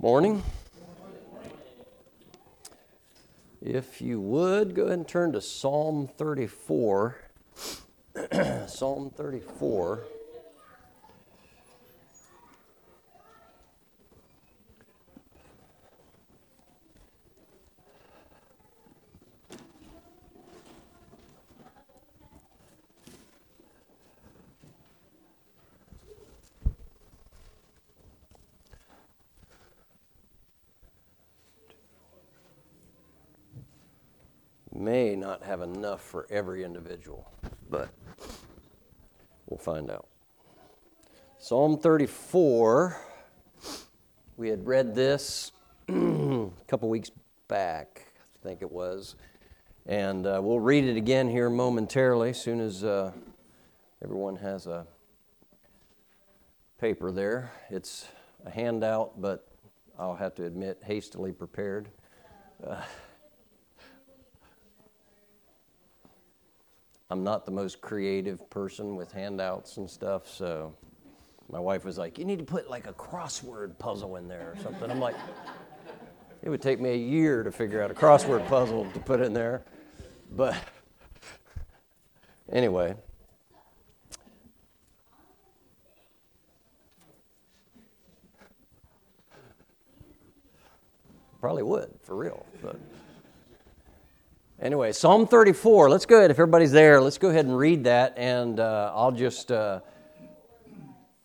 Morning. If you would, go ahead and turn to Psalm 34. Psalm 34. may not have enough for every individual, but we'll find out. Psalm 34, we had read this a couple weeks back, I think it was, and uh, we'll read it again here momentarily as soon as uh, everyone has a paper there. It's a handout, but I'll have to admit, hastily prepared. Uh, I'm not the most creative person with handouts and stuff, so my wife was like, You need to put like a crossword puzzle in there or something. I'm like, It would take me a year to figure out a crossword puzzle to put in there. But anyway. Probably would, for real. But. Anyway, Psalm 34. Let's go ahead. If everybody's there, let's go ahead and read that, and uh, I'll just uh,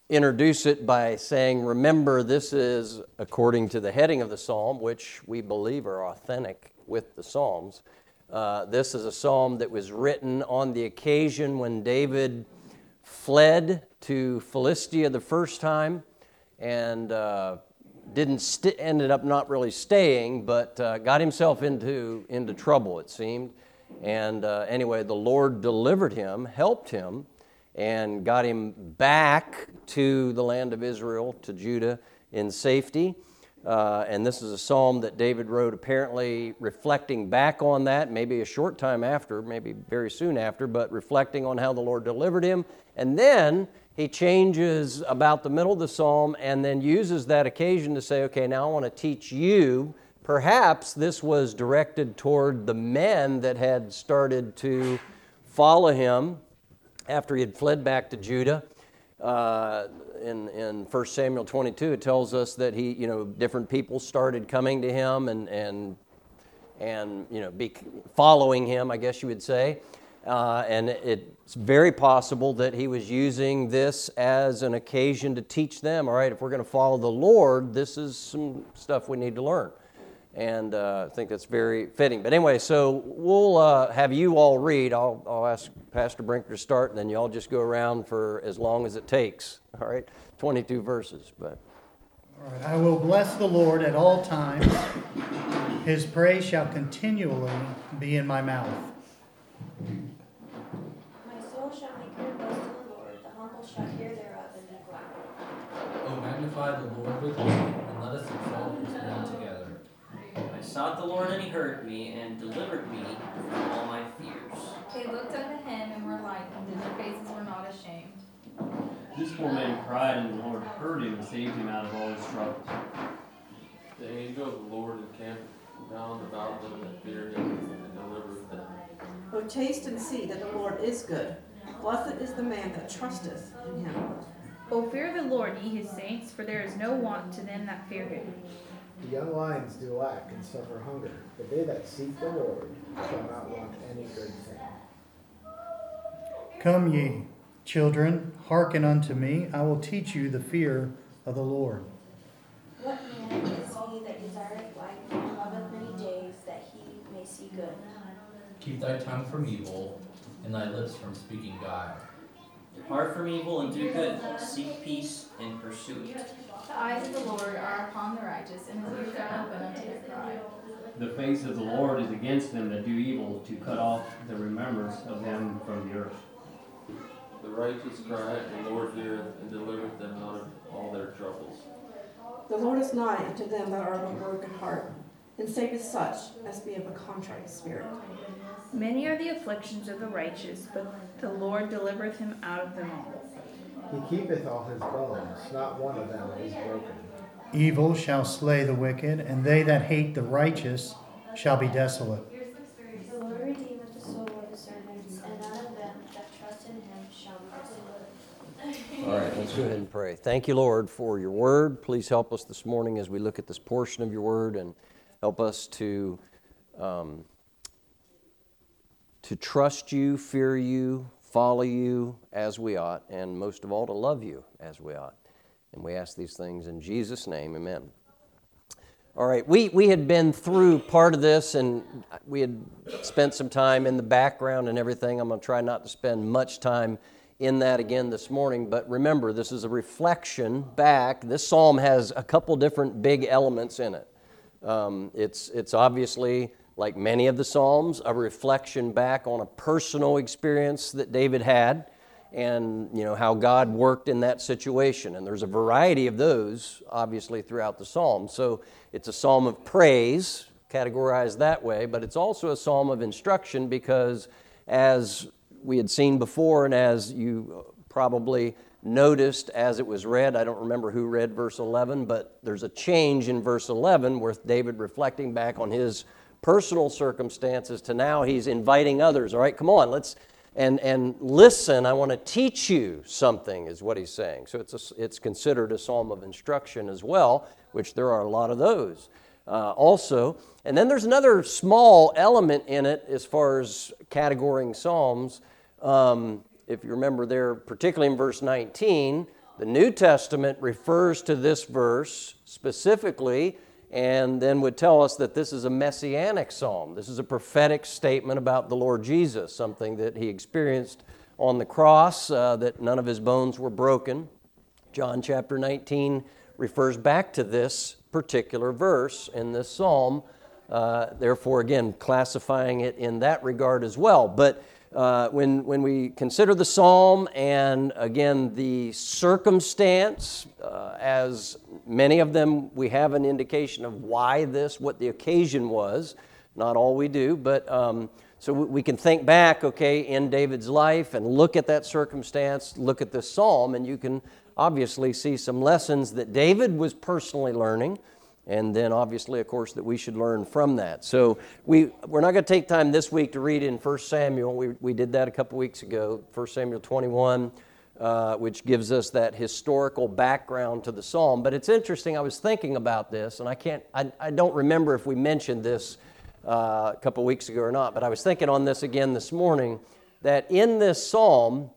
introduce it by saying, remember, this is according to the heading of the psalm, which we believe are authentic with the psalms. Uh, this is a psalm that was written on the occasion when David fled to Philistia the first time and uh, didn't st- ended up not really staying, but uh, got himself into into trouble. It seemed, and uh, anyway, the Lord delivered him, helped him, and got him back to the land of Israel, to Judah, in safety. Uh, and this is a psalm that David wrote, apparently reflecting back on that, maybe a short time after, maybe very soon after, but reflecting on how the Lord delivered him. And then he changes about the middle of the psalm and then uses that occasion to say, okay, now I want to teach you. Perhaps this was directed toward the men that had started to follow him after he had fled back to Judah. Uh, in, in 1 Samuel 22, it tells us that he, you know, different people started coming to him and, and, and you know, be following him, I guess you would say. Uh, and it's very possible that he was using this as an occasion to teach them all right, if we're going to follow the Lord, this is some stuff we need to learn. And uh, I think that's very fitting. But anyway, so we'll uh, have you all read. I'll, I'll ask Pastor Brinker to start, and then y'all just go around for as long as it takes. All right, 22 verses. But all right, I will bless the Lord at all times. His praise shall continually be in my mouth. Magnify the Lord with me, and let us exalt his name together. I sought the Lord, and he heard me, and delivered me from all my fears. They looked unto him and were lightened, and their faces were not ashamed. This poor man cried, and the Lord heard him and saved him out of all his troubles. The angel of the Lord encamped round about them that fear him and delivereth them. O taste and see that the Lord is good. Blessed is the man that trusteth in him. O fear the Lord, ye his saints, for there is no want to them that fear him. The young lions do lack and suffer hunger, but they that seek the Lord shall not want any good thing. Come ye, children, hearken unto me. I will teach you the fear of the Lord. What man is he that desireth life and loveth many days, that he may see good? Keep thy tongue from evil, and thy lips from speaking guile. Depart from evil and do good. Seek peace and pursue it. The eyes of the Lord are upon the righteous, and his ears are open unto their cry. The face of the Lord is against them that do evil, to cut off the remembrance of them from the earth. The righteous cry, and the Lord heareth and delivereth them out of all their troubles. The Lord is nigh unto them that are of a broken heart, and saveth such as be of a contrite spirit. Many are the afflictions of the righteous, but the Lord delivereth him out of them all. He keepeth all his bones, not one of them is broken. Evil shall slay the wicked, and they that hate the righteous shall be desolate. The Lord redeemeth the soul of his servants, and none of them that trust in him shall be desolate. All right, let's go ahead and pray. Thank you, Lord, for your word. Please help us this morning as we look at this portion of your word and help us to, um, to trust you, fear you, follow you as we ought, and most of all, to love you as we ought. And we ask these things in Jesus' name, amen. All right, we, we had been through part of this and we had spent some time in the background and everything. I'm going to try not to spend much time in that again this morning, but remember, this is a reflection back. This psalm has a couple different big elements in it. Um, it's, it's obviously, like many of the psalms, a reflection back on a personal experience that David had and you know how God worked in that situation. And there's a variety of those, obviously, throughout the psalm. So it's a psalm of praise, categorized that way, but it's also a psalm of instruction because, as we had seen before, and as you probably noticed as it was read, I don't remember who read verse 11, but there's a change in verse 11 with David reflecting back on his personal circumstances to now he's inviting others. All right, come on, let's and, and listen, I want to teach you something, is what he's saying. So it's, a, it's considered a psalm of instruction as well, which there are a lot of those uh, also. And then there's another small element in it as far as categorizing psalms. Um, if you remember there, particularly in verse 19, the New Testament refers to this verse specifically and then would tell us that this is a messianic psalm. This is a prophetic statement about the Lord Jesus, something that he experienced on the cross, uh, that none of his bones were broken. John chapter 19 refers back to this particular verse in this psalm, uh, therefore, again, classifying it in that regard as well. But uh, when, when we consider the psalm and again the circumstance, uh, as many of them we have an indication of why this, what the occasion was. Not all we do, but um, so we can think back, okay, in David's life and look at that circumstance, look at this psalm, and you can obviously see some lessons that David was personally learning and then obviously of course that we should learn from that. So we, we're not going to take time this week to read in 1 samuel. We, we did that a couple weeks ago 1 samuel 21 uh, which gives us that historical background to the psalm. But it's interesting i was thinking about this and i can't i, I don't remember if we mentioned this uh, a couple weeks ago or not but i was thinking on this again this morning that in this psalm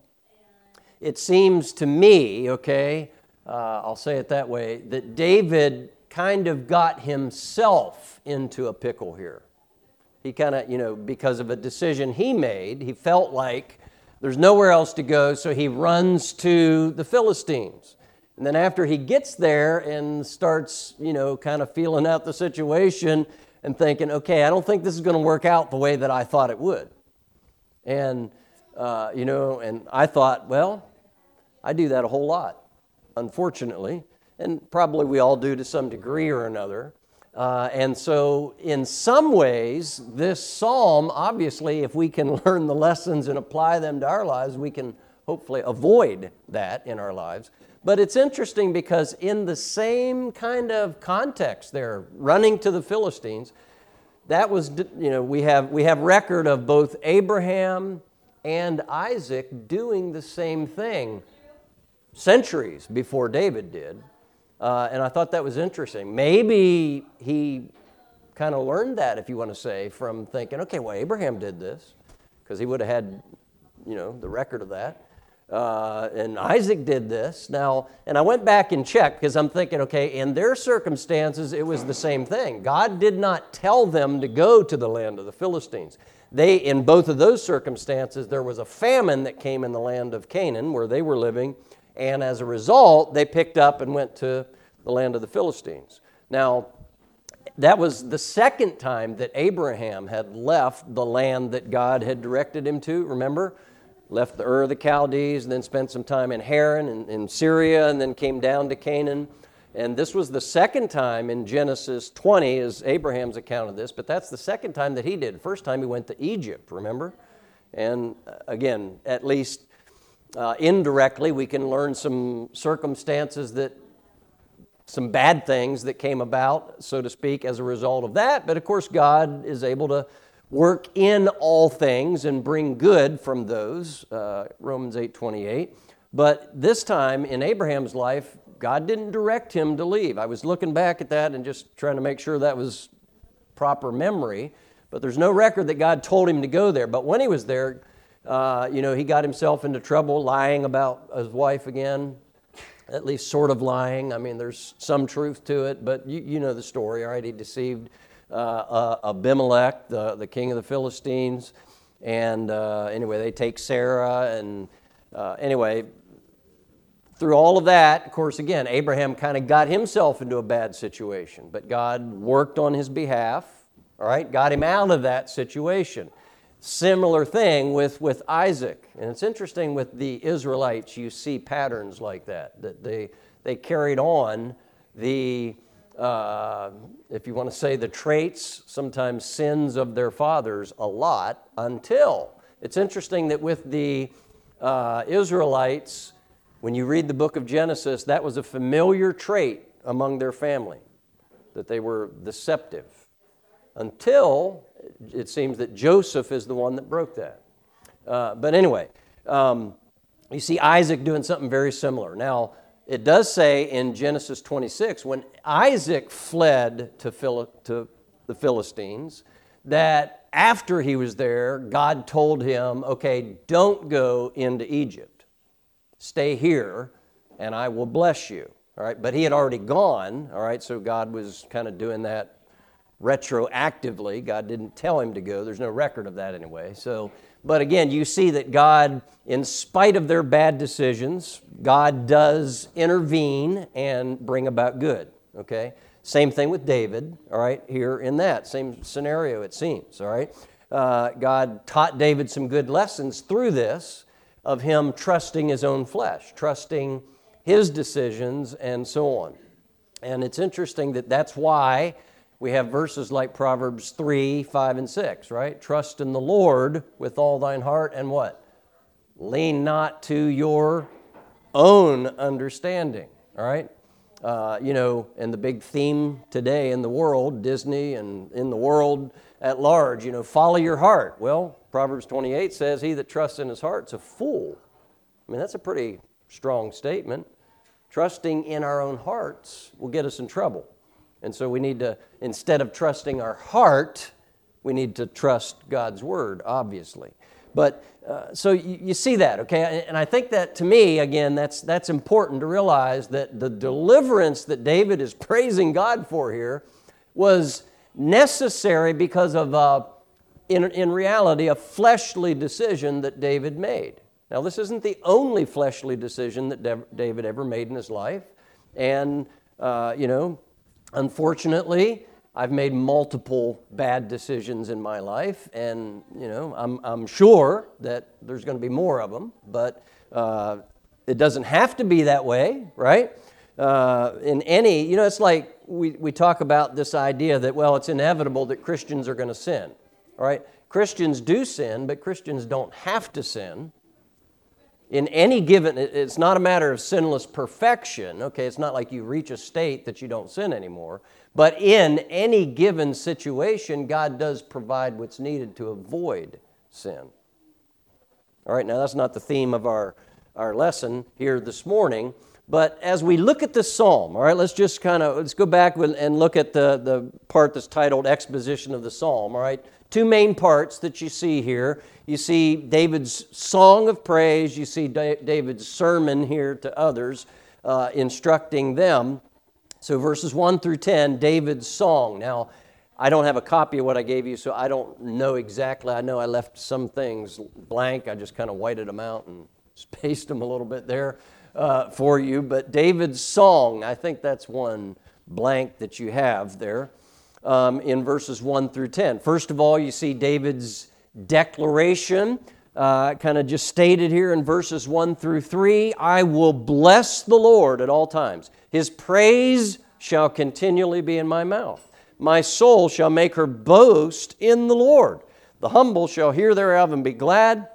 it seems to me okay uh, i'll say it that way that david kind of got himself into a pickle here. He kind of, you know, because of a decision he made, he felt like there's nowhere else to go, so he runs to the Philistines. And then after he gets there and starts, you know, kind of feeling out the situation and thinking, okay, I don't think this is going to work out the way that I thought it would. And, uh, you know, and I thought, well, I do that a whole lot, unfortunately and probably we all do to some degree or another. Uh, and so, in some ways, this psalm, obviously, if we can learn the lessons and apply them to our lives, we can hopefully avoid that in our lives. But it's interesting because, in the same kind of context they're running to the Philistines, that was, you know, we have, we have record of both Abraham and Isaac doing the same thing centuries before David did. Uh, and I thought that was interesting. Maybe he kind of learned that, if you want to say, from thinking, okay, well, Abraham did this, because he would have had, you know, the record of that. Uh, and Isaac did this. Now, and I went back and checked because I'm thinking, okay, in their circumstances, it was the same thing. God did not tell them to go to the land of the Philistines. They, in both of those circumstances, there was a famine that came in the land of Canaan where they were living, and as a result, they picked up and went to the land of the Philistines. Now, that was the second time that Abraham had left the land that God had directed him to, remember? Left the Ur of the Chaldees, and then spent some time in Haran and in Syria, and then came down to Canaan. And this was the second time in Genesis 20 is Abraham's account of this, but that's the second time that he did. First time he went to Egypt, remember? And uh, again, at least uh, indirectly, we can learn some circumstances that some bad things that came about, so to speak, as a result of that. But of course, God is able to work in all things and bring good from those. Uh, Romans eight twenty eight. But this time in Abraham's life, God didn't direct him to leave. I was looking back at that and just trying to make sure that was proper memory. But there's no record that God told him to go there. But when he was there, uh, you know, he got himself into trouble lying about his wife again, at least sort of lying. I mean, there's some truth to it, but you, you know the story, all right? He deceived uh, uh, Abimelech, the, the king of the Philistines. And uh, anyway, they take Sarah. And uh, anyway, through all of that, of course, again, Abraham kind of got himself into a bad situation, but God worked on his behalf, all right, got him out of that situation. Similar thing with, with Isaac. And it's interesting with the Israelites, you see patterns like that, that they, they carried on the, uh, if you want to say the traits, sometimes sins of their fathers a lot until. It's interesting that with the uh, Israelites, when you read the book of Genesis, that was a familiar trait among their family, that they were deceptive. Until it seems that Joseph is the one that broke that. Uh, but anyway, um, you see Isaac doing something very similar. Now, it does say in Genesis 26, when Isaac fled to, Phil- to the Philistines, that after he was there, God told him, okay, don't go into Egypt. Stay here, and I will bless you. All right, but he had already gone. All right, so God was kind of doing that retroactively. God didn't tell him to go. There's no record of that anyway. So, but again, you see that God, in spite of their bad decisions, God does intervene and bring about good. Okay? Same thing with David, all right, here in that same scenario, it seems, all right? Uh, God taught David some good lessons through this of him trusting his own flesh, trusting his decisions, and so on. And it's interesting that that's why we have verses like Proverbs 3, 5, and 6, right? Trust in the Lord with all thine heart and what? Lean not to your own understanding, all right? Uh, you know, and the big theme today in the world, Disney and in the world at large, you know, follow your heart. Well, Proverbs 28 says, He that trusts in his heart is a fool. I mean, that's a pretty strong statement. Trusting in our own hearts will get us in trouble. And so we need to, instead of trusting our heart, we need to trust God's word, obviously. But uh, so you, you, see that, okay? And I think that to me, again, that's, that's important to realize that the deliverance that David is praising God for here was necessary because of, uh, in, in reality, a fleshly decision that David made. Now, this isn't the only fleshly decision that David ever made in his life. And, uh, you know, unfortunately, I've made multiple bad decisions in my life, and you know, I'm, I'm sure that there's going to be more of them, but uh, it doesn't have to be that way, right? Uh, in any, you know, it's like we, we talk about this idea that, well, it's inevitable that Christians are going to sin, all right? Christians do sin, but Christians don't have to sin. In any given, it's not a matter of sinless perfection, okay? It's not like you reach a state that you don't sin anymore. But in any given situation, God does provide what's needed to avoid sin. All right, now that's not the theme of our, our lesson here this morning. But as we look at this psalm, all right, let's just kind of let's go back and look at the, the part that's titled Exposition of the Psalm. All right, two main parts that you see here. You see David's song of praise, you see David's sermon here to others, uh, instructing them. So, verses 1 through 10, David's song. Now, I don't have a copy of what I gave you, so I don't know exactly. I know I left some things blank. I just kind of whited them out and spaced them a little bit there uh, for you. But David's song, I think that's one blank that you have there um, in verses 1 through 10. First of all, you see David's declaration. Uh, kind of just stated here in verses 1 through 3 I will bless the Lord at all times. His praise shall continually be in my mouth. My soul shall make her boast in the Lord. The humble shall hear thereof and be glad.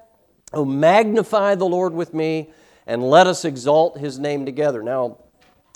Oh, magnify the Lord with me, and let us exalt his name together. Now,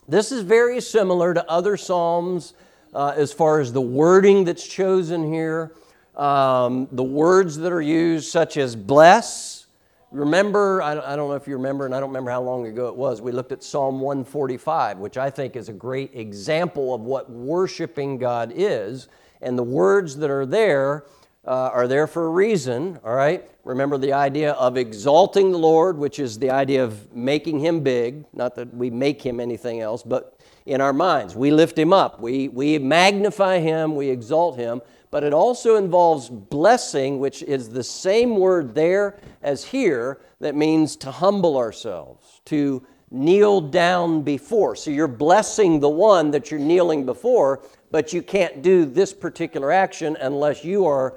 This is very similar to other Psalms uh, as far as the wording that's chosen here, um, the words that are used, such as bless. Remember, I I don't know if you remember, and I don't remember how long ago it was, we looked at Psalm 145, which I think is a great example of what worshiping God is. And the words that are there uh, are there for a reason, all right? Remember the idea of exalting the Lord, which is the idea of making him big, not that we make him anything else, but in our minds. We lift him up, we, we magnify him, we exalt him, but it also involves blessing, which is the same word there as here that means to humble ourselves, to kneel down before. So you're blessing the one that you're kneeling before, but you can't do this particular action unless you are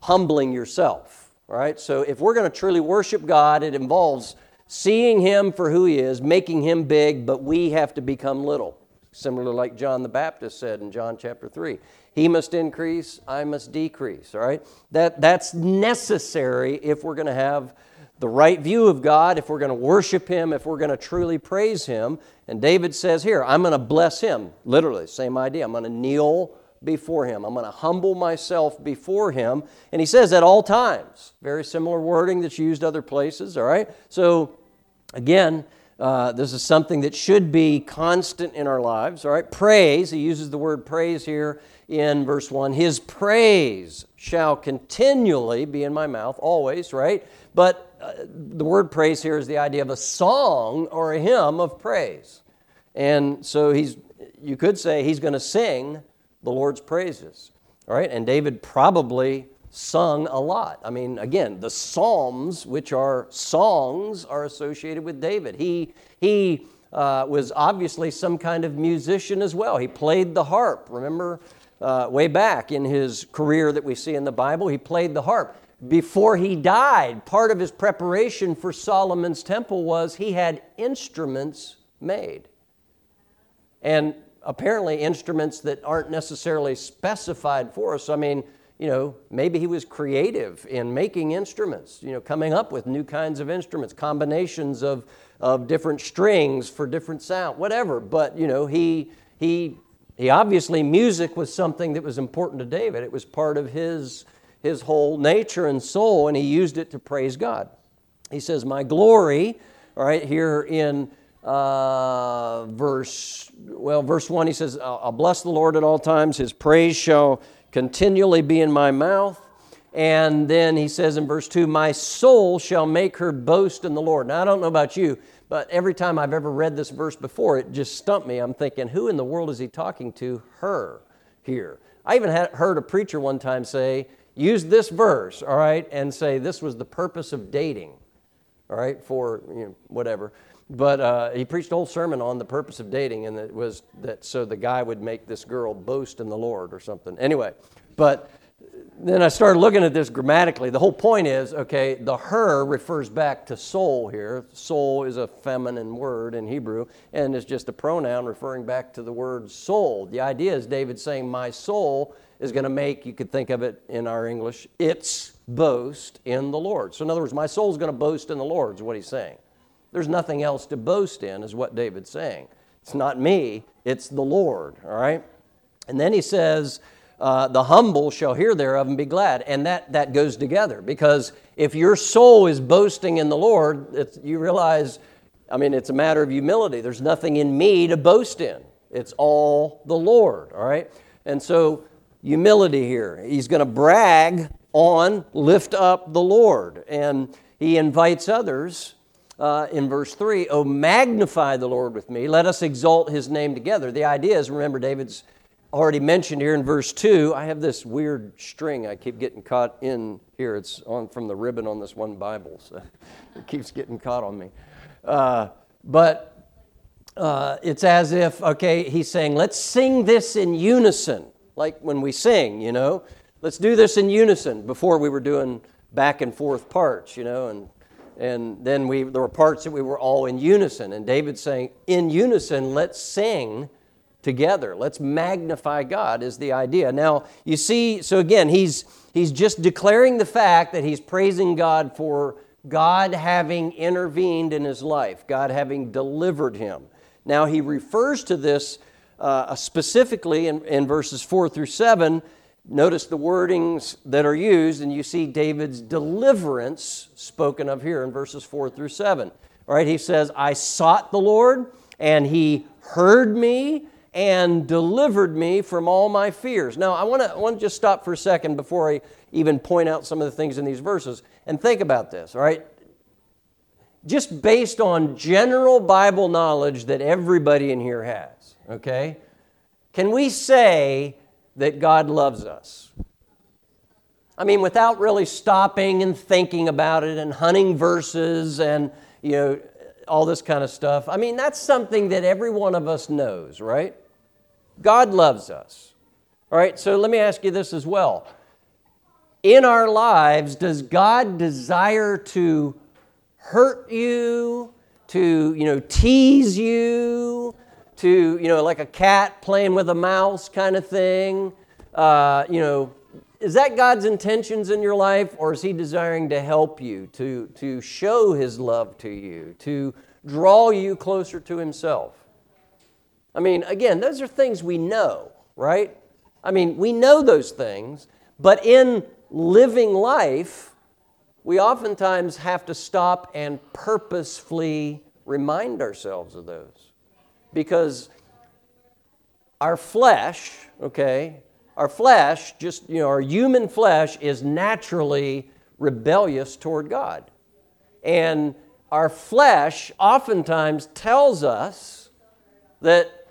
humbling yourself. All right? So if we're going to truly worship God, it involves seeing Him for who He is, making Him big, but we have to become little. Similar like John the Baptist said in John chapter 3. He must increase, I must decrease. All right? That, that's necessary if we're going to have the right view of God, if we're going to worship Him, if we're going to truly praise Him. And David says here, I'm going to bless Him. Literally, same idea. I'm going to kneel before Him. I'm going to humble myself before Him. And He says at all times. Very similar wording that's used other places, all right? So, again, uh, this is something that should be constant in our lives, all right? Praise, he uses the word praise here in verse 1. His praise shall continually be in my mouth, always, right? But uh, the word praise here is the idea of a song or a hymn of praise. And so he's, you could say he's going to sing the Lord's praises, all right? And David probably sung a lot. I mean, again, the Psalms, which are songs, are associated with David. He, he uh, was obviously some kind of musician as well. He played the harp. Remember, uh, way back in his career that we see in the Bible, he played the harp. Before he died, part of his preparation for Solomon's temple was he had instruments made. And apparently, instruments that aren't necessarily specified for us. I mean, you know, maybe he was creative in making instruments, you know, coming up with new kinds of instruments, combinations of, of different strings for different sound, whatever. But, you know, he, he, he obviously, music was something that was important to David. It was part of his, his whole nature and soul, and he used it to praise God. He says, My glory, right, here in uh, verse, well, verse 1, he says, I'll bless the Lord at all times. His praise shall continually be in my mouth. And then he says in verse 2, My soul shall make her boast in the Lord. Now, I don't know about you, but every time I've ever read this verse before, it just stumped me. I'm thinking, who in the world is he talking to? Her here. I even had heard a preacher one time say, use this verse, all right, and say this was the purpose of dating, all right, for you know, whatever. But uh, he preached a whole sermon on the purpose of dating, and it was that so the guy would make this girl boast in the Lord or something. Anyway, but then I started looking at this grammatically. The whole point is okay, the her refers back to soul here. Soul is a feminine word in Hebrew, and it's just a pronoun referring back to the word soul. The idea is David saying, My soul is going to make, you could think of it in our English, its boast in the Lord. So, in other words, my soul is going to boast in the Lord, is what he's saying. There's nothing else to boast in, is what David's saying. It's not me, it's the Lord, all right? And then he says, uh, the humble shall hear thereof and be glad. And that, that goes together because if your soul is boasting in the Lord, you realize, I mean, it's a matter of humility. There's nothing in me to boast in, it's all the Lord, all right? And so, humility here. He's going to brag on, lift up the Lord. And he invites others uh, in verse 3 Oh, magnify the Lord with me. Let us exalt his name together. The idea is remember, David's already mentioned here in verse 2. I have this weird string I keep getting caught in here. It's on from the ribbon on this one Bible, so it keeps getting caught on me. Uh, but uh, it's as if, okay, he's saying, let's sing this in unison, like when we sing, you know. Let's do this in unison. Before we were doing back and forth parts, you know, and and then we there were parts that we were all in unison. And david's saying in unison let's sing together. Let's magnify god is the idea. Now you see so again he's he's just declaring the fact that he's praising god for god having intervened in his life god having delivered him. Now, he refers to this uh, specifically in, in verses 4 through 7. Notice the wordings that are used, and you see David's deliverance spoken of here in verses 4 through 7. All right, he says, I sought the Lord, and he heard me and delivered me from all my fears. Now, I want to want to just stop for a second before I even point out some of the things in these verses and think about this, all right? Just based on general Bible knowledge that everybody in here has, okay? Can we say that God loves us? I mean, without really stopping and thinking about it and hunting verses and, you know, all this kind of stuff. I mean, that's something that every one of us knows, right? God loves us. All right, so let me ask you this as well. In our lives, does God desire to hurt you, to, you know, tease you, to, you know, like a cat playing with a mouse kind of thing? Uh, you know, is that God's intentions in your life, or is He desiring to help you, to, to show His love to you, to draw you closer to Himself? I mean, again, those are things we know, right? I mean, we know those things, but in living life, we oftentimes have to stop and purposefully remind ourselves of those. Because our flesh, okay, our flesh, just, you know, our human flesh is naturally rebellious toward God. And our flesh oftentimes tells us that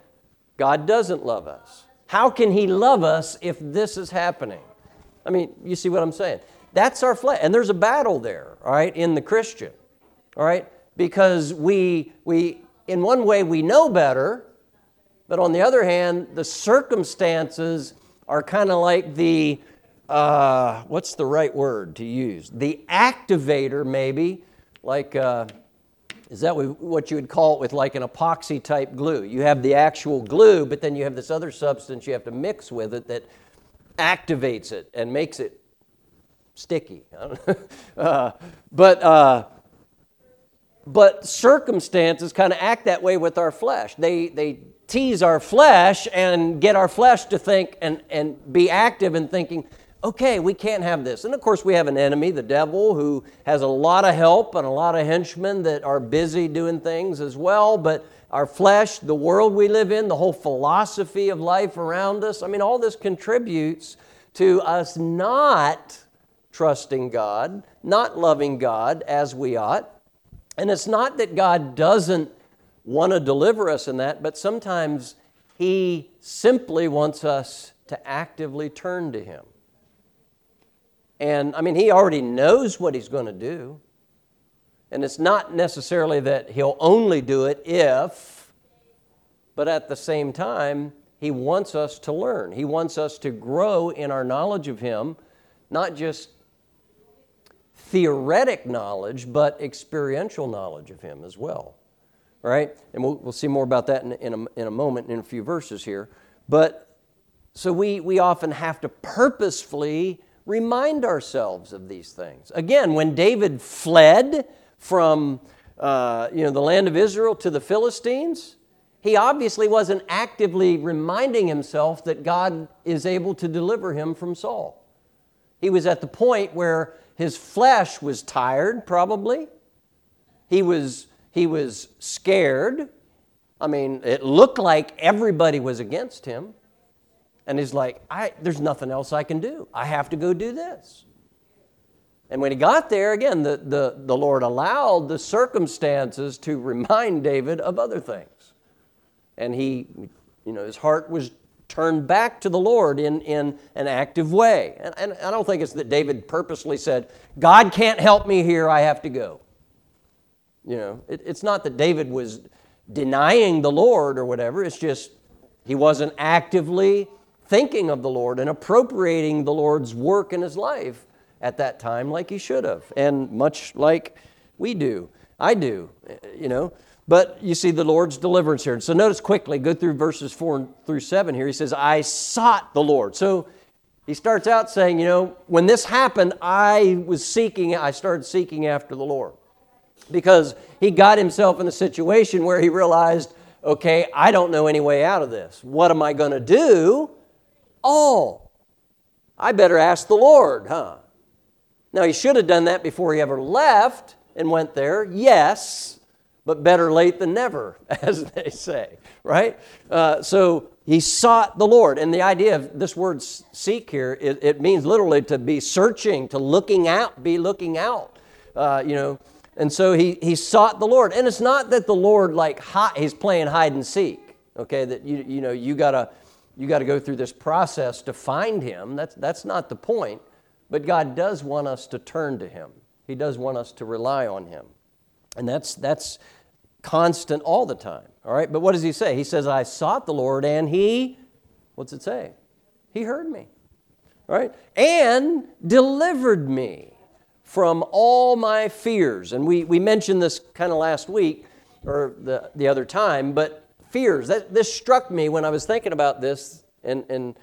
God doesn't love us. How can He love us if this is happening? I mean, you see what I'm saying? That's our flesh. And there's a battle there, all right, in the Christian, all right? Because we, we in one way, we know better, but on the other hand, the circumstances are kind of like the, uh, what's the right word to use? The activator, maybe, like, uh, is that what you would call it with like an epoxy type glue? You have the actual glue, but then you have this other substance you have to mix with it that activates it and makes it sticky. uh, but, uh, but circumstances kind of act that way with our flesh. They, they tease our flesh and get our flesh to think and, and be active in thinking, okay, we can't have this. And of course, we have an enemy, the devil, who has a lot of help and a lot of henchmen that are busy doing things as well. But our flesh, the world we live in, the whole philosophy of life around us, I mean, all this contributes to us not trusting God, not loving God as we ought. And it's not that God doesn't want to deliver us in that, but sometimes He simply wants us to actively turn to Him. And I mean, he already knows what he's going to do. And it's not necessarily that he'll only do it if, but at the same time, he wants us to learn. He wants us to grow in our knowledge of him, not just theoretic knowledge, but experiential knowledge of him as well. Right? And we'll, we'll see more about that in, in, a, in a moment, in a few verses here. But so we, we often have to purposefully remind ourselves of these things. Again, when David fled from uh, you know, the land of Israel to the Philistines, he obviously wasn't actively reminding himself that God is able to deliver him from Saul. He was at the point where his flesh was tired, probably. He was, he was scared. I mean, it looked like everybody was against him. And he's like, I, there's nothing else I can do. I have to go do this. And when he got there, again, the, the, the Lord allowed the circumstances to remind David of other things. And he, you know, his heart was turned back to the Lord in, in an active way. And, and I don't think it's that David purposely said, God can't help me here, I have to go. You know, it, it's not that David was denying the Lord or whatever, it's just he wasn't actively thinking of the Lord and appropriating the Lord's work in his life at that time like he should have, and much like we do. I do, you know. But you see the Lord's deliverance here. So notice quickly, go through verses 4 through 7 here. He says, I sought the Lord. So he starts out saying, you know, when this happened, I was seeking, I started seeking after the Lord. Because he got himself in a situation where he realized, Okay, I don't know any way out of this. What am I going to do? Oh, I better ask the Lord, huh? Now, he should have done that before he ever left and went there, yes, but better late than never, as they say, right? Uh, so he sought the Lord. And the idea of this word seek here, it, it means literally to be searching, to looking out, be looking out, uh, you know. And so he, he sought the Lord. And it's not that the Lord, like, he's playing hide and seek, okay? That, you, you know, you got to you got to go through this process to find him. That's, that's not the point. But God does want us to turn to him. He does want us to rely on him. And that's, that's constant all the time. All right, but what does he say? He says, I sought the Lord and he, what's it say? He heard me. All right, and delivered me from all my fears. And we, we mentioned this kind of last week or the, the other time, but fears, that, this struck me when I was thinking about this and, and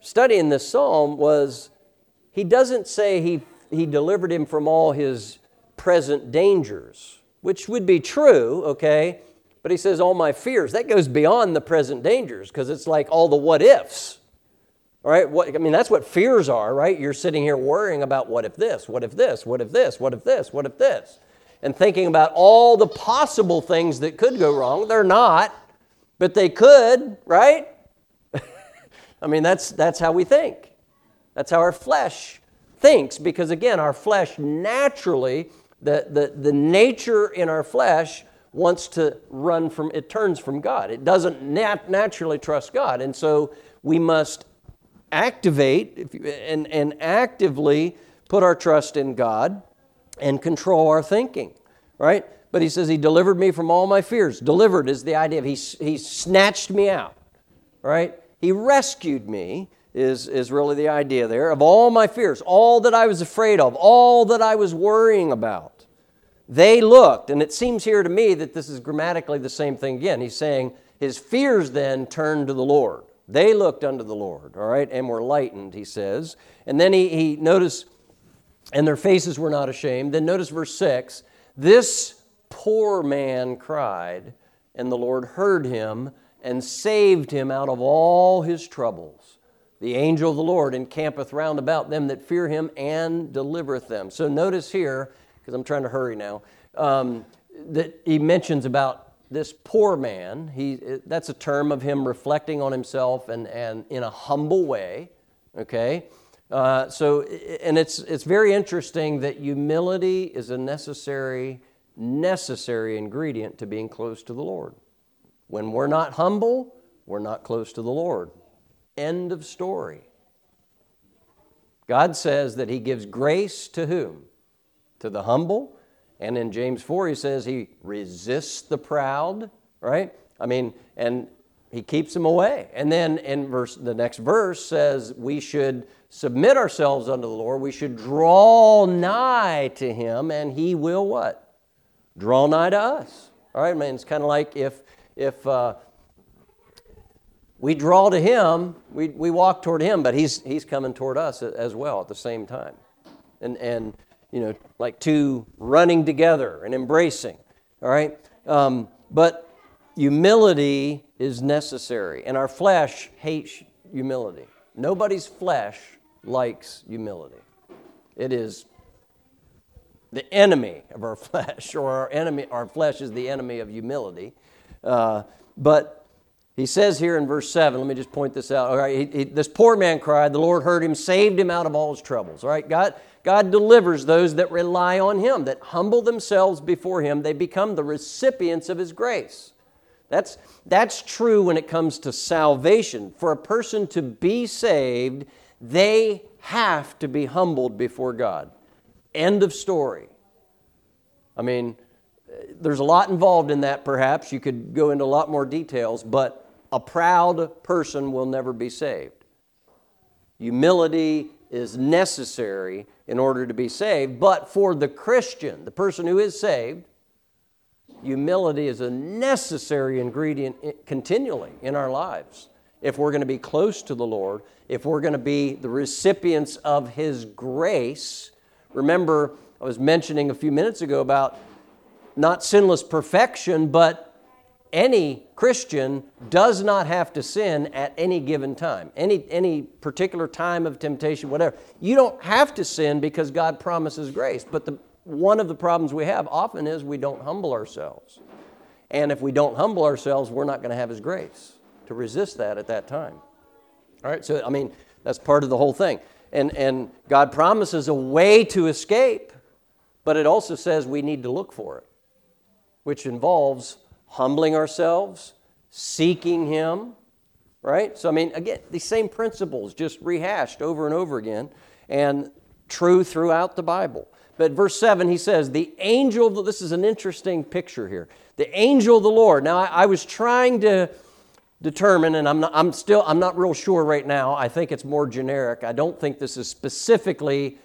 studying this psalm was he doesn't say he, he delivered him from all his present dangers which would be true, okay? But he says, all my fears. That goes beyond the present dangers because it's like all the what ifs. All right? What, I mean, that's what fears are, right? You're sitting here worrying about what if this, what if this, what if this, what if this, what if this, and thinking about all the possible things that could go wrong. They're not, but they could, right? I mean, that's, that's how we think. That's how our flesh thinks because, again, our flesh naturally the, the, the nature in our flesh wants to run from, it turns from God. It doesn't nat- naturally trust God. And so we must activate and, and actively put our trust in God and control our thinking, right? But he says, He delivered me from all my fears. Delivered is the idea of He, he snatched me out, right? He rescued me, is, is really the idea there, of all my fears, all that I was afraid of, all that I was worrying about. They looked, and it seems here to me that this is grammatically the same thing again. He's saying, His fears then turned to the Lord. They looked unto the Lord, all right, and were lightened, he says. And then he, he notice, and their faces were not ashamed. Then notice verse 6 This poor man cried, and the Lord heard him and saved him out of all his troubles. The angel of the Lord encampeth round about them that fear him and delivereth them. So notice here, because I'm trying to hurry now, um, that he mentions about this poor man. He, that's a term of him reflecting on himself and, and in a humble way, okay? Uh, so, and it's, it's very interesting that humility is a necessary, necessary ingredient to being close to the Lord. When we're not humble, we're not close to the Lord. End of story. God says that He gives grace to whom? To the humble. And in James 4, He says He resists the proud, right? I mean, and He keeps them away. And then in verse, the next verse says we should submit ourselves unto the Lord. We should draw nigh to Him, and He will what? Draw nigh to us. All right, I mean, it's kind of like if, if, uh, we draw to him, we, we walk toward him, but he's, he's coming toward us as well at the same time. And, and you know, like two running together and embracing, all right? Um, but humility is necessary, and our flesh hates humility. Nobody's flesh likes humility. It is the enemy of our flesh, or our enemy, our flesh is the enemy of humility. Uh, but he says here in verse 7, let me just point this out. All right, he, he, this poor man cried, the Lord heard him, saved him out of all his troubles. All right, God, God delivers those that rely on him, that humble themselves before him. They become the recipients of his grace. That's, that's true when it comes to salvation. For a person to be saved, they have to be humbled before God. End of story. I mean, there's a lot involved in that, perhaps. You could go into a lot more details, but a proud person will never be saved. Humility is necessary in order to be saved, but for the Christian, the person who is saved, humility is a necessary ingredient continually in our lives. If we're going to be close to the Lord, if we're going to be the recipients of His grace, remember, I was mentioning a few minutes ago about not sinless perfection, but any Christian does not have to sin at any given time, any, any particular time of temptation, whatever. You don't have to sin because God promises grace. But the, one of the problems we have often is we don't humble ourselves. And if we don't humble ourselves, we're not going to have His grace to resist that at that time. All right, so I mean, that's part of the whole thing. And, and God promises a way to escape, but it also says we need to look for it, which involves humbling ourselves, seeking Him, right? So, I mean, again, these same principles just rehashed over and over again and true throughout the Bible. But verse 7, he says, The angel, this is an interesting picture here. The angel of the Lord. Now, I, I was trying to determine, and I'm, not, I'm still, I'm not real sure right now. I think it's more generic. I don't think this is specifically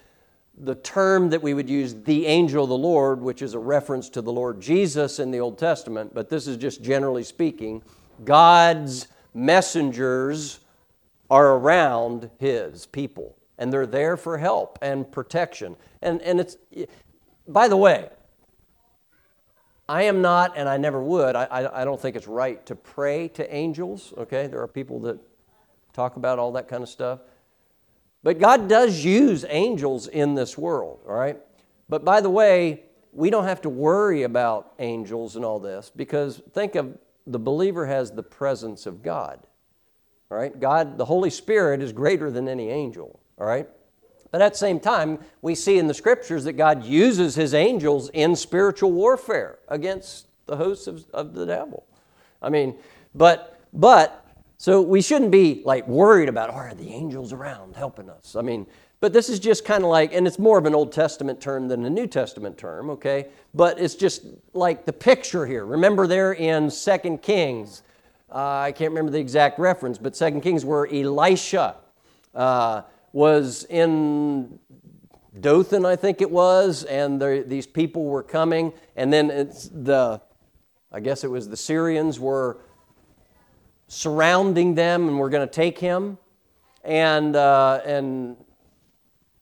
the term that we would use, the angel of the Lord, which is a reference to the Lord Jesus in the Old Testament, but this is just generally speaking. God's messengers are around his people, and they're there for help and protection. And, and it's, by the way, I am not, and I never would, I, I, I don't think it's right to pray to angels, okay? There are people that talk about all that kind of stuff. But God does use angels in this world, all right? But by the way, we don't have to worry about angels and all this because think of the believer has the presence of God. All right? God, the Holy Spirit is greater than any angel, all right? But at the same time, we see in the scriptures that God uses his angels in spiritual warfare against the hosts of, of the devil. I mean, but but so we shouldn't be like worried about, oh, are the angels around helping us? I mean, but this is just kind of like, and it's more of an Old Testament term than a New Testament term, okay? But it's just like the picture here. Remember there in Second Kings, uh, I can't remember the exact reference, but Second Kings where Elisha uh, was in Dothan, I think it was, and there, these people were coming, and then it's the, I guess it was the Syrians were surrounding them and were going to take him. And, uh, and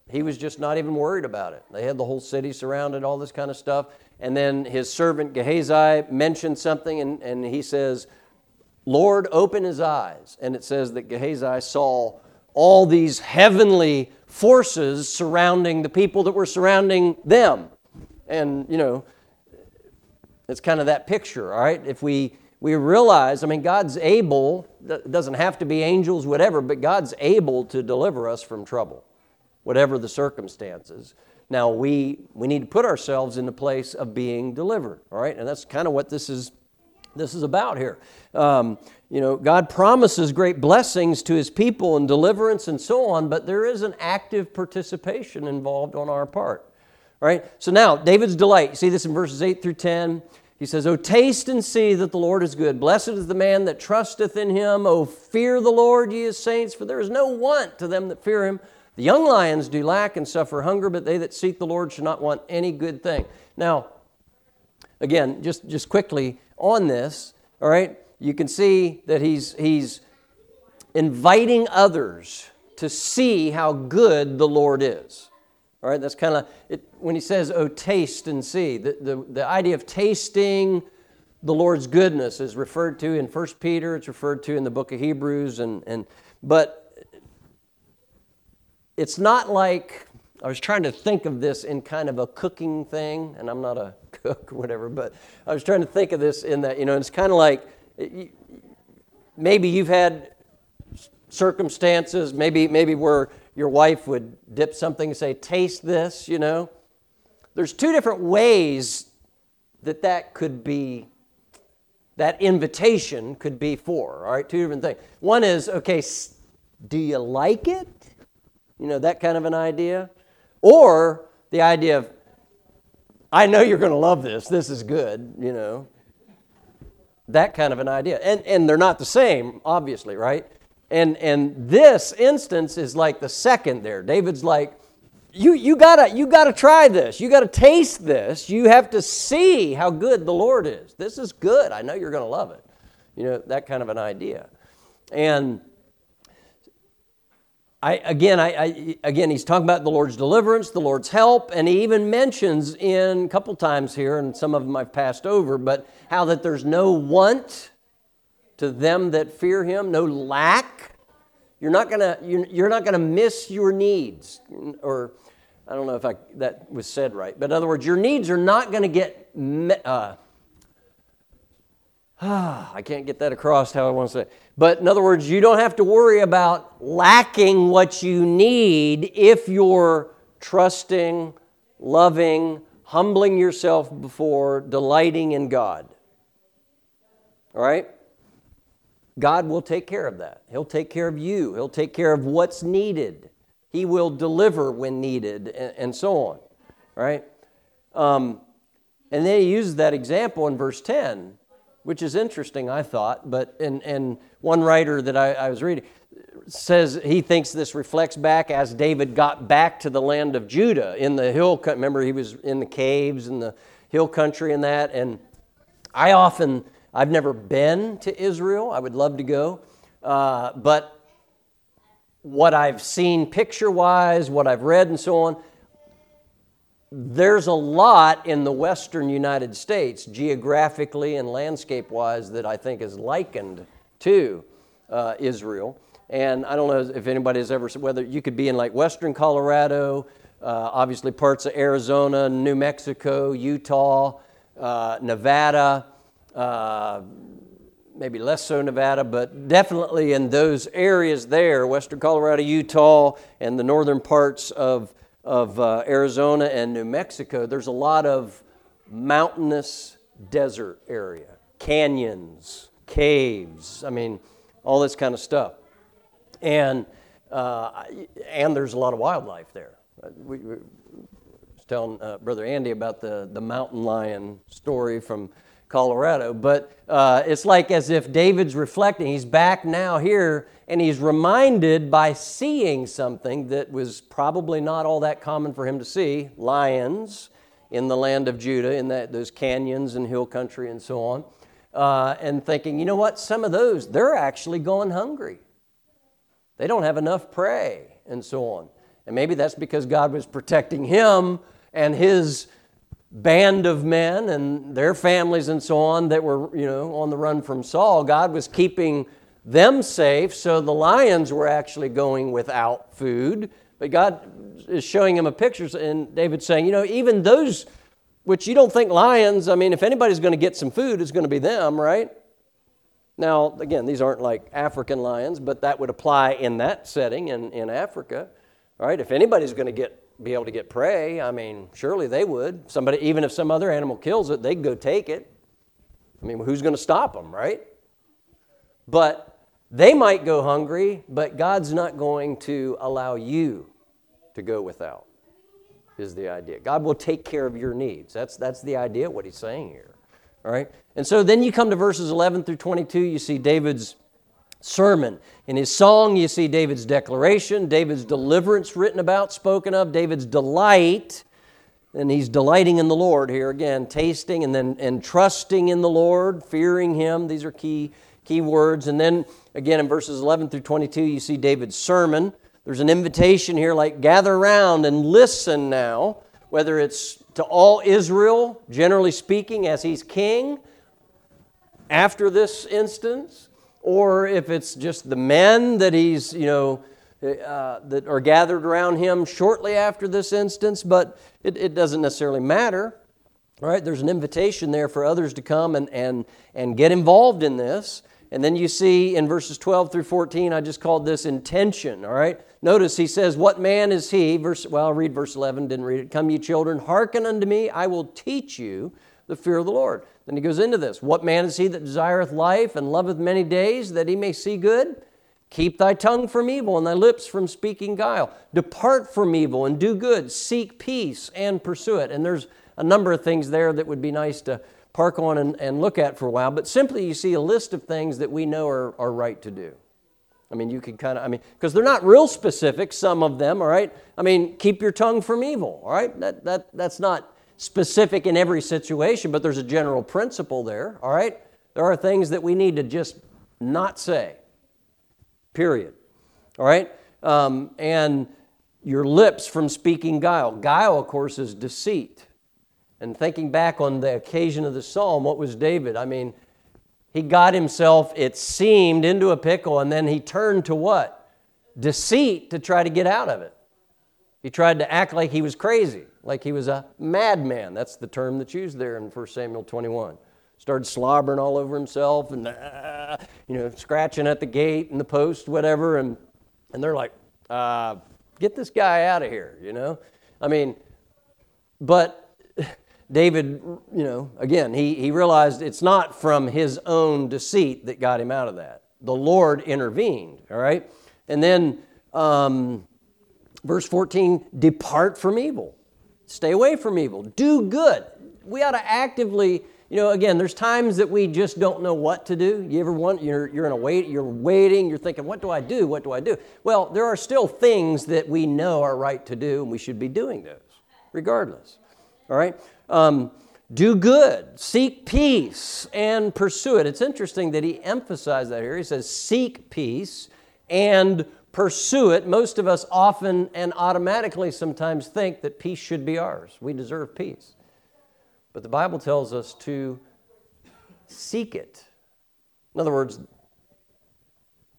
he was just not even worried about it. They had the whole city surrounded, all this kind of stuff. And then his servant Gehazi mentioned something, and, and he says, Lord, open his eyes. And it says that Gehazi saw all these heavenly forces surrounding the people that were surrounding them. And, you know, it's kind of that picture, all right? If we we realize, I mean, God's able, doesn't have to be angels, whatever, but God's able to deliver us from trouble, whatever the circumstances. Now, we, we need to put ourselves in the place of being delivered, all right? And that's kind of what this is, this is about here. Um, you know, God promises great blessings to his people and deliverance and so on, but there is an active participation involved on our part. All right? So now, David's delight. See this in verses 8 through 10. He says, Oh, taste and see that the Lord is good. Blessed is the man that trusteth in him. Oh, fear the Lord, ye his saints, for there is no want to them that fear him. The young lions do lack and suffer hunger, but they that seek the Lord shall not want any good thing. Now, again, just, just quickly on this, all right, you can see that he's, he's inviting others to see how good the Lord is. All right, that's kind of when he says, oh, taste and see. The, the, the idea of tasting the Lord's goodness is referred to in 1 Peter, it's referred to in the book of Hebrews, and, and but it's not like I was trying to think of this in kind of a cooking thing, and I'm not a cook or whatever, but I was trying to think of this in that, you know, it's kind of like maybe you've had circumstances, maybe maybe where your wife would dip something and say, Taste this, you know. There's two different ways that that could be, that invitation could be for, all right? Two different things. One is, okay, do you like it? You know, that kind of an idea. Or the idea of, I know you're going to love this, this is good, you know. That kind of an idea. And, and they're not the same, obviously, right? And, and this instance is like the second there. David's like, you, you, gotta, you gotta try this. You gotta taste this. You have to see how good the Lord is. This is good. I know you're gonna love it. You know, that kind of an idea. And I, again, I, I, again, he's talking about the Lord's deliverance, the Lord's help, and he even mentions in a couple times here, and some of them I've passed over, but how that there's no want to them that fear him, no lack. You're not gonna, you're not gonna miss your needs, or I don't know if I, that was said right, but in other words, your needs are not gonna get. Uh, I can't get that across how I want to say it. But in other words, you don't have to worry about lacking what you need if you're trusting, loving, humbling yourself before, delighting in God. All right? God will take care of that. He'll take care of you. He'll take care of what's needed. He will deliver when needed, and, and so on. Right? Um, and then he uses that example in verse 10 which is interesting, I thought. But and, and one writer that I, I was reading says he thinks this reflects back as David got back to the land of Judah in the hill. Remember, he was in the caves and the hill country and that. And I often, I've never been to Israel. I would love to go, uh, but what I've seen picture wise, what I've read, and so on, there's a lot in the western United States, geographically and landscape wise, that I think is likened to uh, Israel. And I don't know if anybody has ever, said whether you could be in like western Colorado, uh, obviously parts of Arizona, New Mexico, Utah, uh, Nevada, uh, maybe less so Nevada, but definitely in those areas there, western Colorado, Utah, and the northern parts of of uh, Arizona and New Mexico, there's a lot of mountainous desert area, canyons, caves, I mean, all this kind of stuff. And, uh, and there's a lot of wildlife there. Uh, we, we was telling uh, Brother Andy about the, the mountain lion story from Colorado, but uh, it's like as if David's reflecting. He's back now here and he's reminded by seeing something that was probably not all that common for him to see lions in the land of Judah, in that, those canyons and hill country and so on, uh, and thinking, you know what, some of those, they're actually going hungry. They don't have enough prey and so on. And maybe that's because God was protecting him and his band of men and their families and so on that were, you know, on the run from Saul. God was keeping them safe, so the lions were actually going without food. But God is showing him a picture, and David's saying, you know, even those which you don't think lions, I mean, if anybody's going to get some food, it's going to be them, right? Now, again, these aren't like African lions, but that would apply in that setting in, in Africa, right? If anybody's going to get be able to get prey, I mean, surely they would. Somebody, even if some other animal kills it, they'd go take it. I mean, who's going to stop them, right? But they might go hungry, but God's not going to allow you to go without, is the idea. God will take care of your needs. That's, that's the idea, what he's saying here. All right? And so then you come to verses 11 through 22, you see David's sermon. In his song, you see David's declaration, David's deliverance written about, spoken of, David's delight. And he's delighting in the Lord here again, tasting and then and trusting in the Lord, fearing him. These are key key words. And then again in verses 11 through 22, you see David's sermon. There's an invitation here like gather around and listen now, whether it's to all Israel, generally speaking, as he's king after this instance, or if it's just the men that he's, you know, uh, that are gathered around him shortly after this instance, but it, it doesn't necessarily matter. Right? There's an invitation there for others to come and, and, and get involved in this. And then you see in verses 12 through 14, I just called this intention, all right? Notice he says, What man is he? Verse, well, I'll read verse 11, didn't read it. Come, ye children, hearken unto me, I will teach you the fear of the Lord. Then he goes into this What man is he that desireth life and loveth many days, that he may see good? Keep thy tongue from evil and thy lips from speaking guile. Depart from evil and do good. Seek peace and pursue it. And there's a number of things there that would be nice to park on and, and look at for a while, but simply you see a list of things that we know are, are right to do. I mean, you could kind of, I mean, because they're not real specific, some of them, all right? I mean, keep your tongue from evil, all right? That, that, that's not specific in every situation, but there's a general principle there, all right? There are things that we need to just not say, period, all right? Um, and your lips from speaking guile. Guile, of course, is deceit. And thinking back on the occasion of the psalm, what was David? I mean, he got himself, it seemed, into a pickle, and then he turned to what? Deceit to try to get out of it. He tried to act like he was crazy, like he was a madman. That's the term that's used there in 1 Samuel 21. Started slobbering all over himself and, uh, you know, scratching at the gate and the post, whatever. And, and they're like, uh, get this guy out of here, you know? I mean, but David, you know, again, he, he realized it's not from his own deceit that got him out of that. The Lord intervened, all right? And then, um, verse 14, depart from evil. Stay away from evil. Do good. We ought to actively, you know, again, there's times that we just don't know what to do. You ever want, you're, you're in a wait, you're waiting, you're thinking, what do I do? What do I do? Well, there are still things that we know are right to do, and we should be doing those, regardless. All right? Um, do good, seek peace, and pursue it. It's interesting that he emphasized that here. He says, seek peace and pursue it. Most of us often and automatically sometimes think that peace should be ours. We deserve peace. But the Bible tells us to seek it. In other words,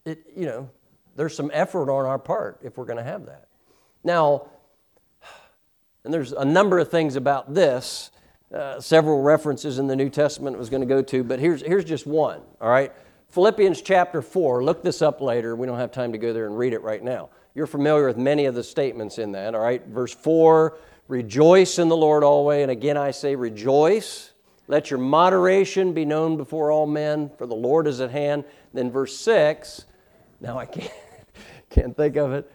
it, you know, there's some effort on our part if we're going to have that. Now, and there's a number of things about this, uh, several references in the New Testament was going to go to, but here's, here's just one, all right? Philippians chapter 4, look this up later. We don't have time to go there and read it right now. You're familiar with many of the statements in that, all right? Verse 4 Rejoice in the Lord always. And again, I say, rejoice. Let your moderation be known before all men, for the Lord is at hand. Then verse 6, now I can't, can't think of it.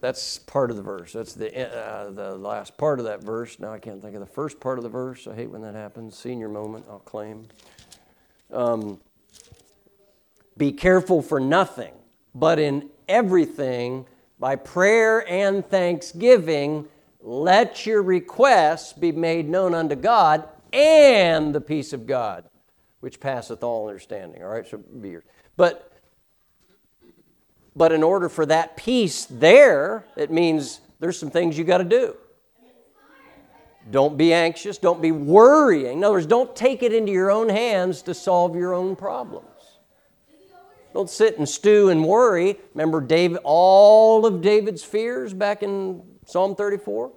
That's part of the verse. That's the, uh, the last part of that verse. Now I can't think of the first part of the verse. I hate when that happens. Senior moment, I'll claim. Um, be careful for nothing, but in everything, by prayer and thanksgiving, let your requests be made known unto God, and the peace of God, which passeth all understanding. All right, so be yours. But but in order for that peace there, it means there's some things you got to do. Don't be anxious. Don't be worrying. In other words, don't take it into your own hands to solve your own problems. Don't sit and stew and worry. Remember David, all of David's fears back in Psalm 34?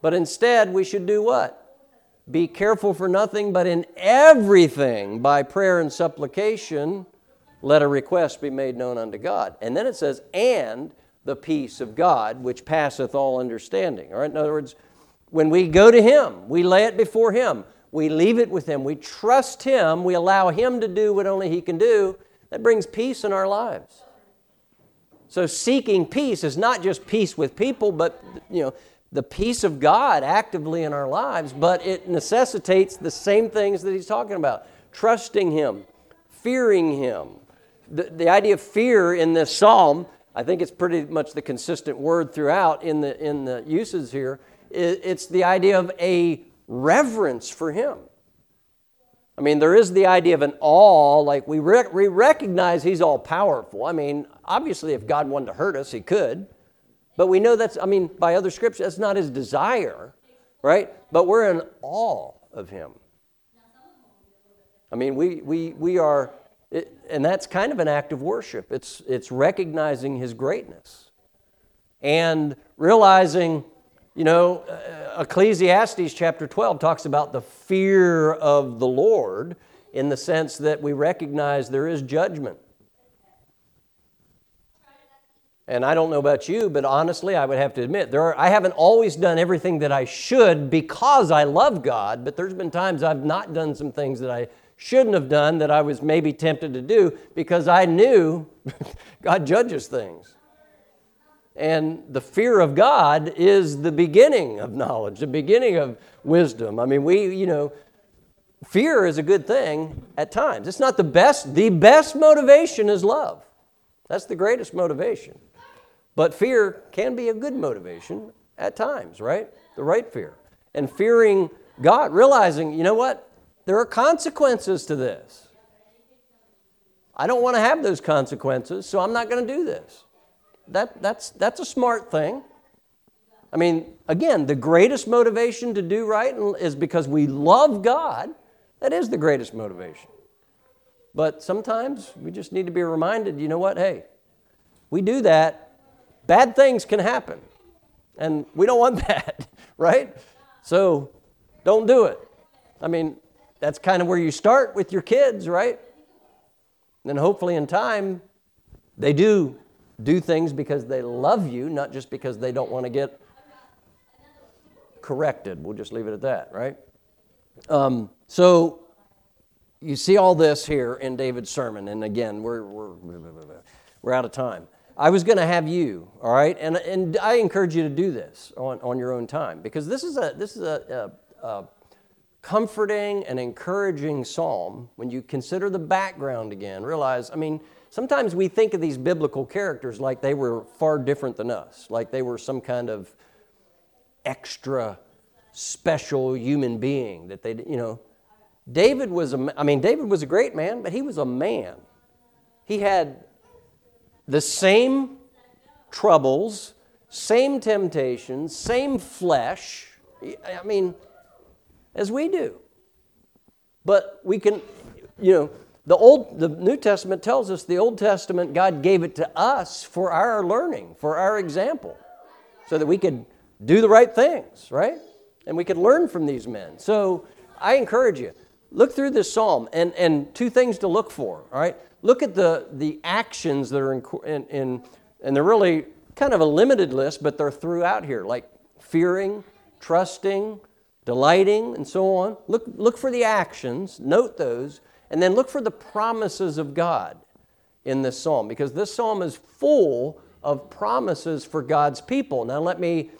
But instead, we should do what? Be careful for nothing, but in everything, by prayer and supplication, let a request be made known unto God. And then it says, and the peace of God, which passeth all understanding. All right, in other words, when we go to Him, we lay it before Him, we leave it with Him, we trust Him, we allow Him to do what only He can do, that brings peace in our lives. So seeking peace is not just peace with people, but you know, the peace of God actively in our lives, but it necessitates the same things that he's talking about. Trusting him, fearing him. The, the idea of fear in this psalm, I think it's pretty much the consistent word throughout in the, in the uses here. It's the idea of a reverence for him. I mean, there is the idea of an awe, like we, rec- we recognize He's all powerful. I mean, obviously, if God wanted to hurt us, He could. But we know that's, I mean, by other scriptures, that's not His desire, right? But we're in awe of Him. I mean, we, we, we are, it, and that's kind of an act of worship. It's, it's recognizing His greatness and realizing you know, uh, Ecclesiastes chapter 12 talks about the fear of the Lord in the sense that we recognize there is judgment. And I don't know about you, but honestly, I would have to admit, there are, I haven't always done everything that I should because I love God, but there's been times I've not done some things that I shouldn't have done that I was maybe tempted to do because I knew God judges things. And the fear of God is the beginning of knowledge, the beginning of wisdom. I mean, we, you know, fear is a good thing at times. It's not the best. The best motivation is love. That's the greatest motivation. But fear can be a good motivation at times, right? The right fear. And fearing God, realizing, you know what? There are consequences to this. I don't want to have those consequences, so I'm not going to do this. That, that's, that's a smart thing. I mean, again, the greatest motivation to do right is because we love God. That is the greatest motivation. But sometimes we just need to be reminded you know what? Hey, we do that, bad things can happen. And we don't want that, right? So don't do it. I mean, that's kind of where you start with your kids, right? And hopefully in time, they do do things because they love you, not just because they don't want to get corrected. We'll just leave it at that, right? Um, so you see all this here in David's sermon, and again, we're, we're, we're out of time. I was going to have you, all right, and, and I encourage you to do this on, on your own time because this is a this is a, a, a comforting and encouraging psalm. When you consider the background again, realize, I mean, sometimes we think of these biblical characters like they were far different than us, like they were some kind of extra special human being that they, you know. David was a, I mean, David was a great man, but he was a man. He had the same troubles, same temptations, same flesh. I mean, as we do. But we can, you know, the old the New Testament tells us the Old Testament God gave it to us for our learning, for our example, so that we could do the right things, right? And we could learn from these men. So I encourage you, look through this psalm and, and two things to look for, all right? Look at the, the actions that are in, in, in, and they're really kind of a limited list, but they're throughout here, like fearing, trusting, delighting, and so on. Look, look for the actions, note those, and then look for the promises of God in this psalm, because this psalm is full of promises for God's people. Now, let me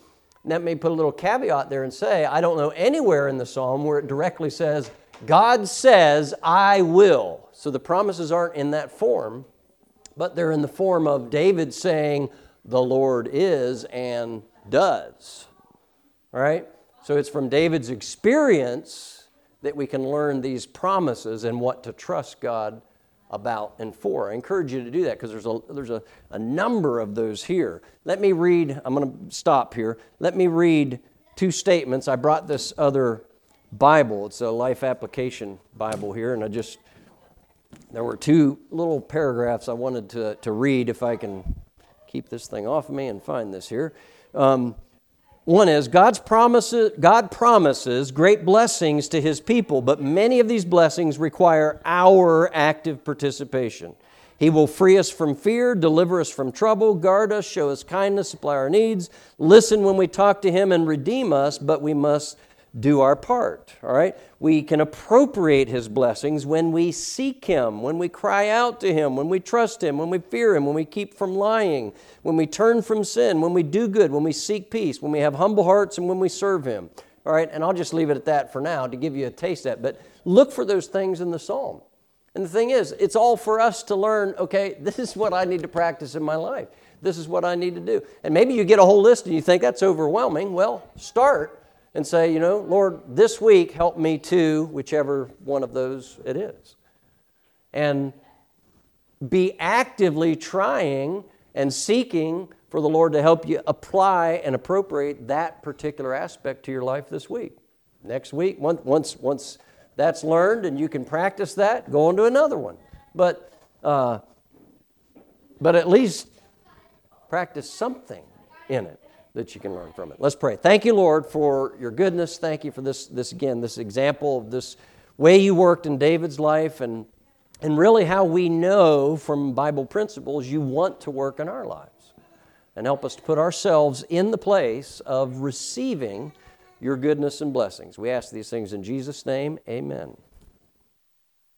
let me put a little caveat there and say I don't know anywhere in the psalm where it directly says, God says, I will. So the promises aren't in that form, but they're in the form of David saying, The Lord is and does. All right? So it's from David's experience that we can learn these promises and what to trust God about and for. I encourage you to do that because there's, a, there's a, a number of those here. Let me read, I'm going to stop here. Let me read two statements. I brought this other Bible, it's a life application Bible here, and I just, there were two little paragraphs I wanted to, to read if I can keep this thing off of me and find this here. Um, one is God's promises, God promises great blessings to his people, but many of these blessings require our active participation. He will free us from fear, deliver us from trouble, guard us, show us kindness, supply our needs, listen when we talk to him, and redeem us, but we must do our part. All right? We can appropriate his blessings when we seek him, when we cry out to him, when we trust him, when we fear him, when we keep from lying, when we turn from sin, when we do good, when we seek peace, when we have humble hearts, and when we serve him. All right? And I'll just leave it at that for now to give you a taste of that. But look for those things in the psalm. And the thing is, it's all for us to learn okay, this is what I need to practice in my life. This is what I need to do. And maybe you get a whole list and you think that's overwhelming. Well, start and say, you know, Lord, this week help me to whichever one of those it is. And be actively trying and seeking for the Lord to help you apply and appropriate that particular aspect to your life this week. Next week, once, once that's learned and you can practice that, go on to another one. But, uh, but at least practice something in it that you can learn from it. Let's pray. Thank you, Lord, for your goodness. Thank you for this, this again, this example of this way you worked in David's life and, and really how we know from Bible principles you want to work in our lives. And help us to put ourselves in the place of receiving your goodness and blessings. We ask these things in Jesus' name. Amen.